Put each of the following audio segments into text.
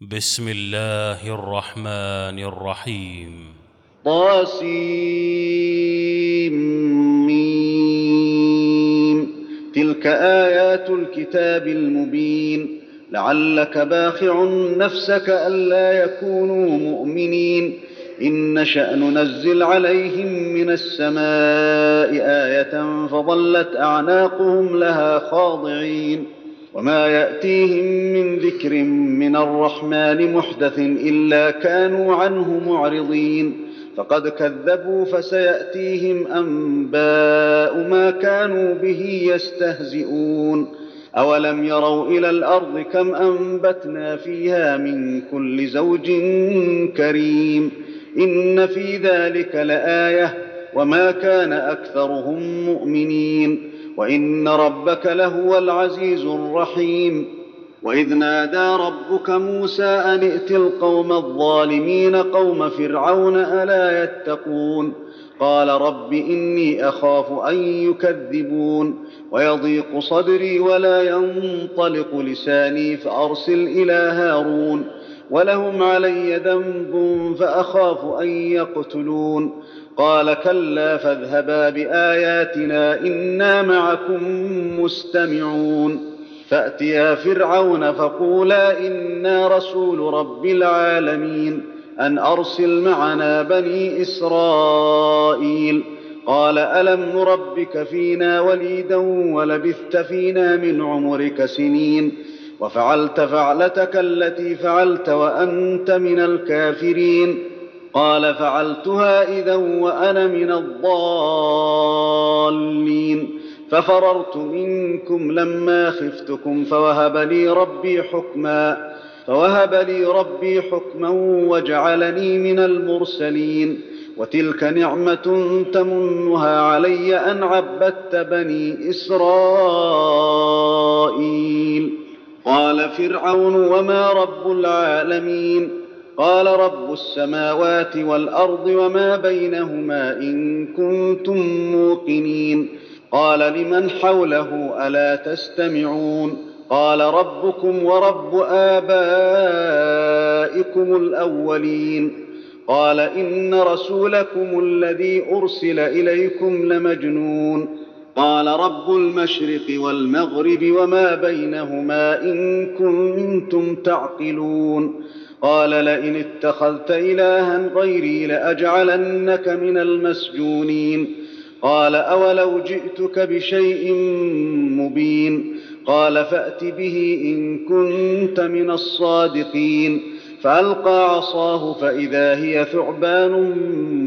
بسم الله الرحمن الرحيم. طاسيم تلك آيات الكتاب المبين. لعلك باخع نفسك ألا يكونوا مؤمنين. إن نشأ ننزل عليهم من السماء آية فظلت أعناقهم لها خاضعين. وما يأتيهم من ذكر من الرحمن محدث إلا كانوا عنه معرضين. فقد كذبوا فسيأتيهم أنباء ما كانوا به يستهزئون. أولم يروا إلى الأرض كم أنبتنا فيها من كل زوج كريم. إن في ذلك لآية. وما كان أكثرهم مؤمنين. وإن ربك لهو العزيز الرحيم وإذ نادى ربك موسى أن ائت القوم الظالمين قوم فرعون ألا يتقون قال رب إني أخاف أن يكذبون ويضيق صدري ولا ينطلق لساني فأرسل إلى هارون ولهم علي ذنب فأخاف أن يقتلون قال كلا فاذهبا بآياتنا إنا معكم مستمعون. فأتيا فرعون فقولا إنا رسول رب العالمين. أن أرسل معنا بني إسرائيل. قال ألم نربك فينا وليدا ولبثت فينا من عمرك سنين. وفعلت فعلتك التي فعلت وأنت من الكافرين. قال فعلتها إذا وأنا من الضالين. ففررت منكم لما خفتكم فوهب لي ربي حكما فوهب لي ربي حكما وجعلني من المرسلين. وتلك نعمة تمنها علي أن عبدت بني إسرائيل. قال فرعون وما رب العالمين. قال رب السماوات والأرض وما بينهما إن كنتم موقنين. قال لمن حوله ألا تستمعون؟ قال ربكم ورب آبائكم الأولين. قال إن رسولكم الذي أرسل إليكم لمجنون. قال رب المشرق والمغرب وما بينهما إن كنتم تعقلون. قال لئن اتخذت إلها غيري لأجعلنك من المسجونين. قال أولو جئتك بشيء مبين. قال فأت به إن كنت من الصادقين. فألقى عصاه فإذا هي ثعبان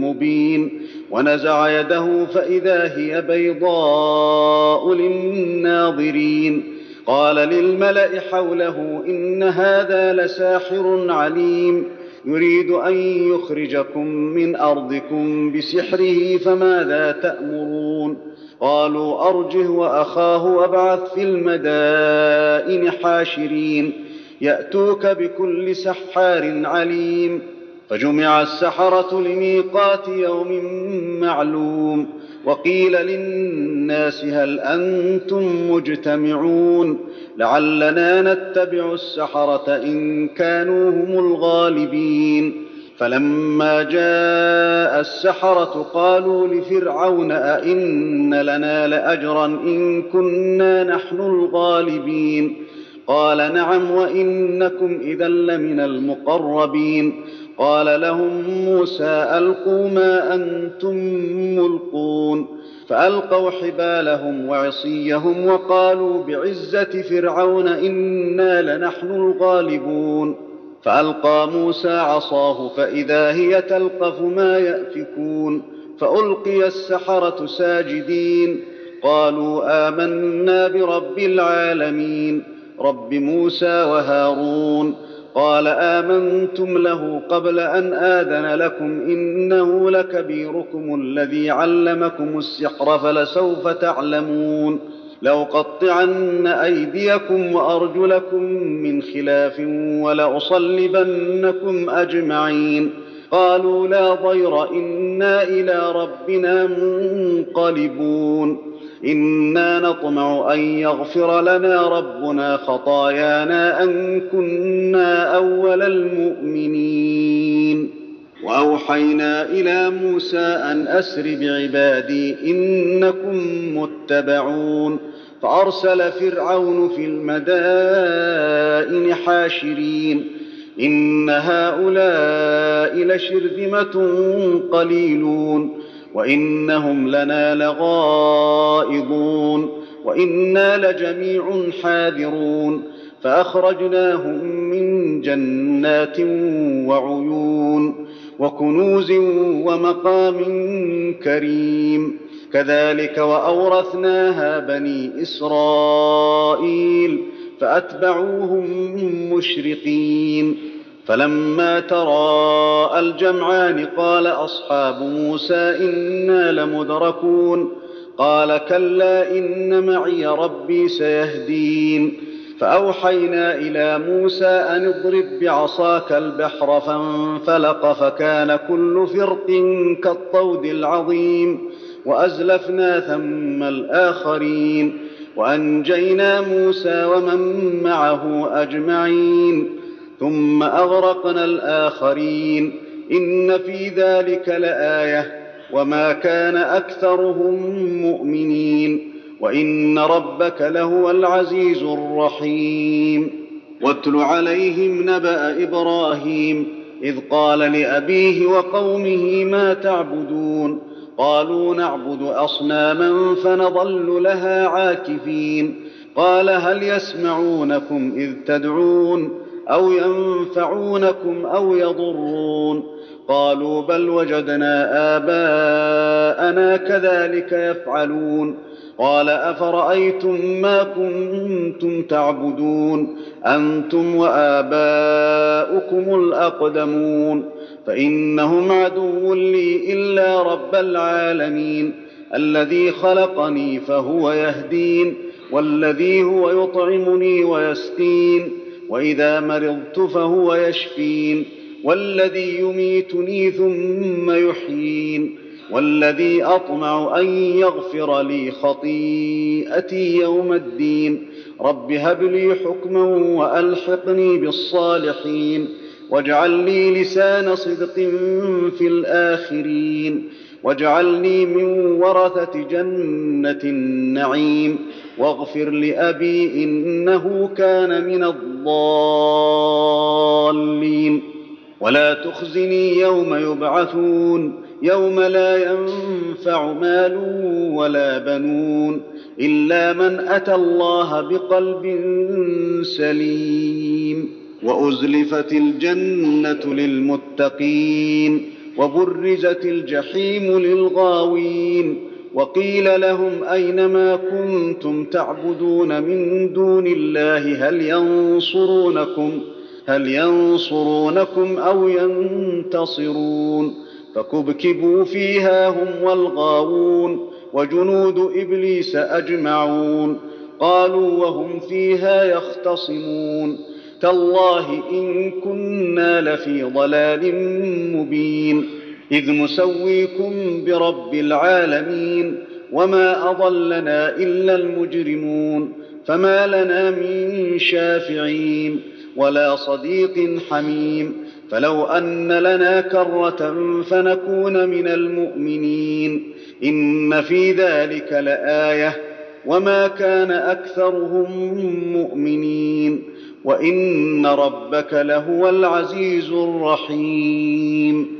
مبين. ونزع يده فإذا هي بيضاء للناظرين. قال للملأ حوله إن هذا لساحر عليم. يريد أن يخرجكم من أرضكم بسحره فماذا تأمرون؟ قالوا أرجه وأخاه وابعث في المدائن حاشرين. يأتوك بكل سحار عليم. فجمع السحرة لميقات يوم معلوم. وقيل للناس هل أنتم مجتمعون لعلنا نتبع السحرة إن كانوا هم الغالبين. فلما جاء السحرة قالوا لفرعون أئن لنا لأجرا إن كنا نحن الغالبين. قال نعم وإنكم إذا لمن المقربين. قال لهم موسى ألقوا ما أنتم ملقون فألقوا حبالهم وعصيهم وقالوا بعزة فرعون إنا لنحن الغالبون فألقى موسى عصاه فإذا هي تلقف ما يأفكون فألقي السحرة ساجدين قالوا آمنا برب العالمين رب موسى وهارون قال آمنتم له قبل أن آذن لكم إنه لكبيركم الذي علمكم السحر فلسوف تعلمون لأقطعن أيديكم وأرجلكم من خلاف ولأصلبنكم أجمعين قالوا لا ضير إنا إلى ربنا منقلبون. إنا نطمع أن يغفر لنا ربنا خطايانا أن كنا أول المؤمنين. وأوحينا إلى موسى أن أسر بعبادي إنكم متبعون. فأرسل فرعون في المدائن حاشرين. إن هؤلاء لشرذمة قليلون وإنهم لنا لغائظون وإنا لجميع حاذرون. فأخرجناهم من جنات وعيون وكنوز ومقام كريم. كذلك وأورثناها بني إسرائيل فأتبعوهم مشرقين. فلما تراءى الجمعان قال أصحاب موسى إنا لمدركون قال كلا إن معي ربي سيهدين فأوحينا إلى موسى أن اضرب بعصاك البحر فانفلق فكان كل فرق كالطود العظيم وأزلفنا ثم الآخرين وأنجينا موسى ومن معه أجمعين ثم أغرقنا الآخرين. إن في ذلك لآية. وما كان أكثرهم مؤمنين. وإن ربك لهو العزيز الرحيم. واتل عليهم نبأ إبراهيم. إذ قال لأبيه وقومه ما تعبدون. قالوا نعبد أصناما فنظل لها عاكفين. قال هل يسمعونكم إذ تدعون؟ أو ينفعونكم أو يضرون. قالوا بل وجدنا آباءنا كذلك يفعلون. قال أفرأيتم ما كنتم تعبدون؟ أنتم وآباؤكم الأقدمون. فإنهم عدو لي إلا رب العالمين. الذي خلقني فهو يهدين والذي هو يطعمني ويسقين. وإذا مرضت فهو يشفين والذي يميتني ثم يحيين والذي أطمع أن يغفر لي خطيئتي يوم الدين رب هب لي حكما وألحقني بالصالحين واجعل لي لسان صدق في الآخرين واجعلني من ورثة جنة النعيم. واغفر لأبي إنه كان من الضالين. ولا تخزني يوم يبعثون. يوم لا ينفع مال ولا بنون إلا من أتى الله بقلب سليم. وأزلفت الجنة للمتقين. وبرزت الجحيم للغاوين وقيل لهم أين ما كنتم تعبدون من دون الله؟ هل ينصرونكم؟ هل ينصرونكم أو ينتصرون؟ فكبكبوا فيها هم والغاوون وجنود إبليس أجمعون قالوا وهم فيها يختصمون تالله إن كنا لفي ضلال مبين إذ نسويكم برب العالمين وما أضلنا إلا المجرمون فما لنا من شافعين ولا صديق حميم فلو أن لنا كرة فنكون من المؤمنين إن في ذلك لآية وما كان أكثرهم مؤمنين وإن ربك لهو العزيز الرحيم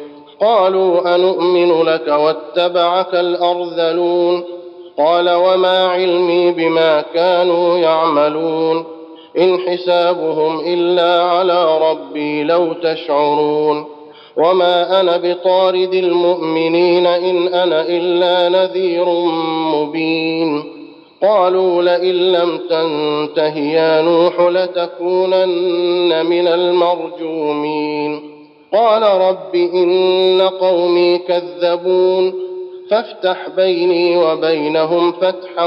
قالوا انومن لك واتبعك الأرذلون قال وما علمي بما كانوا يعملون إن حسابهم إلا على ربي لو تشعرون وما أنا بطارد المؤمنين إن أنا إلا نذير مبين قالوا لئن لم تنته يا نوح لتكونن من المرجومين قال رب إن قومي كذبون فافتح بيني وبينهم فتحا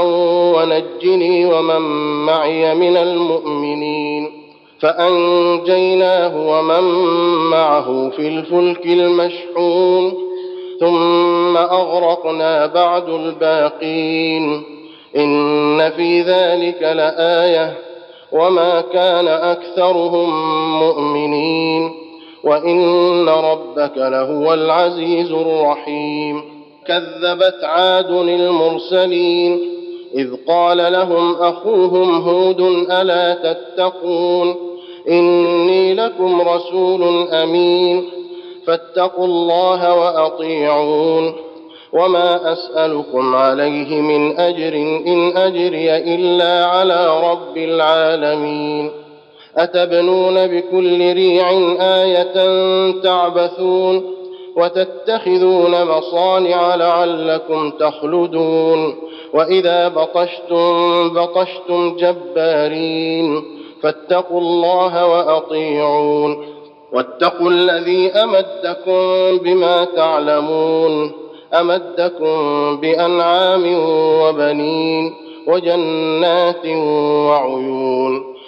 ونجني ومن معي من المؤمنين فأنجيناه ومن معه في الفلك المشحون ثم أغرقنا بعد الباقين إن في ذلك لآية وما كان أكثرهم مؤمنين وإن ربك لهو العزيز الرحيم. كذبت عاد المرسلين إذ قال لهم أخوهم هود ألا تتقون؟ إني لكم رسول أمين. فاتقوا الله وأطيعون. وما أسألكم عليه من أجر إن أجري إلا على رب العالمين. أتبنون بكل ريع آية تعبثون وتتخذون مصانع لعلكم تخلدون وإذا بطشتم بطشتم جبارين فاتقوا الله وأطيعون واتقوا الذي أمدكم بما تعلمون أمدكم بأنعام وبنين وجنات وعيون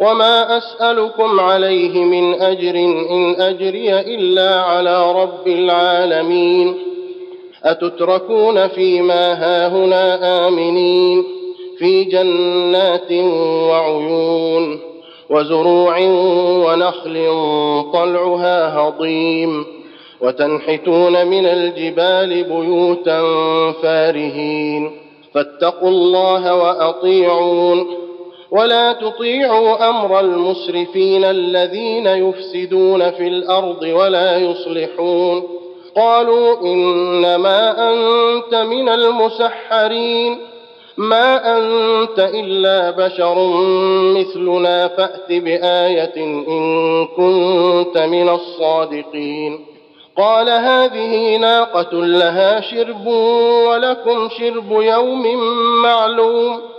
وما اسالكم عليه من اجر ان اجري الا على رب العالمين اتتركون فيما هاهنا امنين في جنات وعيون وزروع ونخل طلعها هضيم وتنحتون من الجبال بيوتا فارهين فاتقوا الله واطيعون ولا تطيعوا أمر المسرفين الذين يفسدون في الأرض ولا يصلحون. قالوا إنما أنت من المسحرين. ما أنت إلا بشر مثلنا فأت بآية إن كنت من الصادقين. قال هذه ناقة لها شرب ولكم شرب يوم معلوم.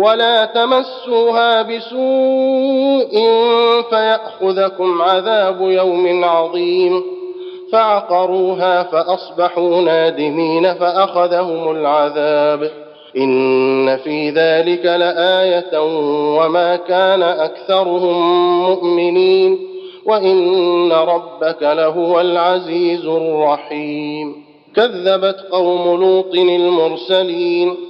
ولا تمسوها بسوء فيأخذكم عذاب يوم عظيم. فعقروها فأصبحوا نادمين فأخذهم العذاب. إن في ذلك لآية وما كان أكثرهم مؤمنين. وإن ربك لهو العزيز الرحيم. كذبت قوم لوط المرسلين.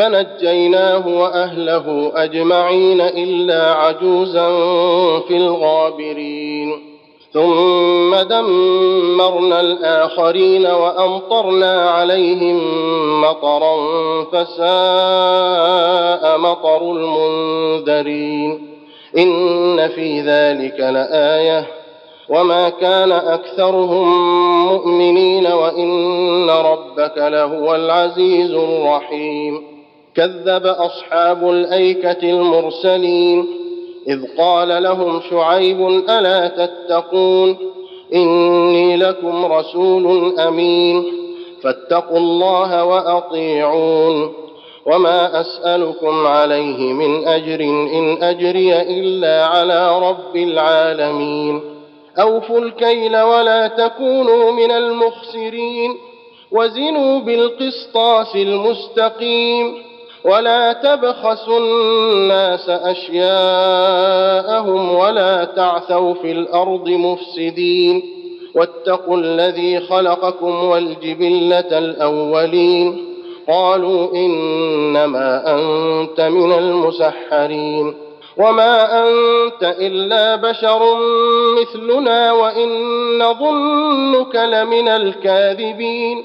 فنجيناه وأهله أجمعين إلا عجوزا في الغابرين. ثم دمرنا الآخرين وأمطرنا عليهم مطرا فساء مطر المنذرين. إن في ذلك لآية. وما كان أكثرهم مؤمنين وإن ربك لهو العزيز الرحيم. كذب أصحاب الأيكة المرسلين إذ قال لهم شعيب ألا تتقون إني لكم رسول أمين فاتقوا الله وأطيعون وما أسألكم عليه من أجر إن أجري إلا على رب العالمين أوفوا الكيل ولا تكونوا من المخسرين وزنوا بالقسطاس المستقيم ولا تبخسوا الناس أشياءهم ولا تعثوا في الأرض مفسدين واتقوا الذي خلقكم والجبلة الأولين قالوا إنما أنت من المسحرين وما أنت إلا بشر مثلنا وإن نظنك لمن الكاذبين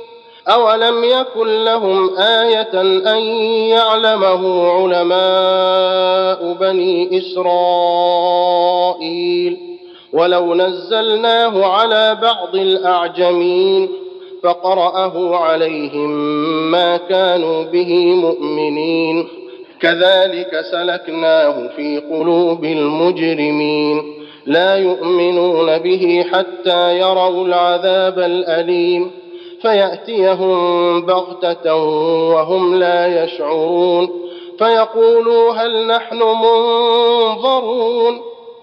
اولم يكن لهم إيه ان يعلمه علماء بني اسرائيل ولو نزلناه على بعض الاعجمين فقراه عليهم ما كانوا به مؤمنين كذلك سلكناه في قلوب المجرمين لا يؤمنون به حتى يروا العذاب الاليم فيأتيهم بغتة وهم لا يشعرون. فيقولوا هل نحن منظرون؟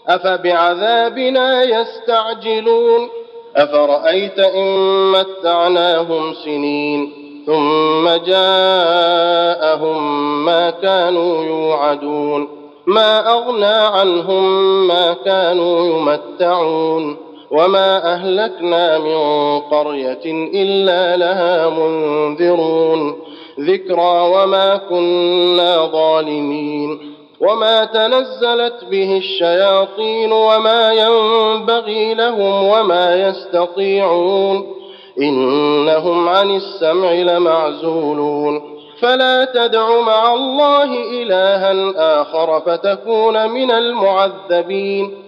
أفبعذابنا يستعجلون؟ أفرأيت إن متعناهم سنين ثم جاءهم ما كانوا يوعدون. ما أغنى عنهم ما كانوا يمتعون. وما اهلكنا من قريه الا لها منذرون ذكرى وما كنا ظالمين وما تنزلت به الشياطين وما ينبغي لهم وما يستطيعون انهم عن السمع لمعزولون فلا تدع مع الله الها اخر فتكون من المعذبين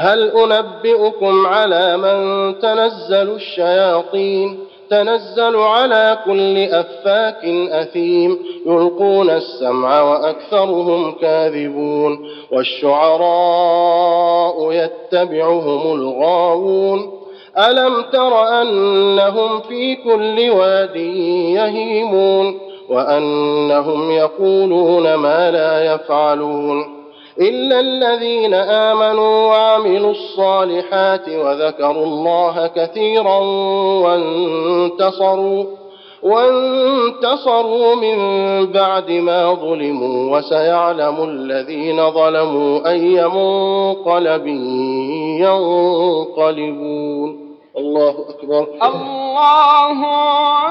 هل أنبئكم على من تنزل الشياطين؟ تنزل على كل أفاك أثيم يلقون السمع وأكثرهم كاذبون والشعراء يتبعهم الغاوون. ألم تر أنهم في كل واد يهيمون وأنهم يقولون ما لا يفعلون. الا الذين امنوا وعملوا الصالحات وذكروا الله كثيرا وانتصروا وانتصروا من بعد ما ظلموا وسيعلم الذين ظلموا اي منقلب ينقلبون. الله أكبر. الله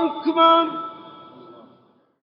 أكبر.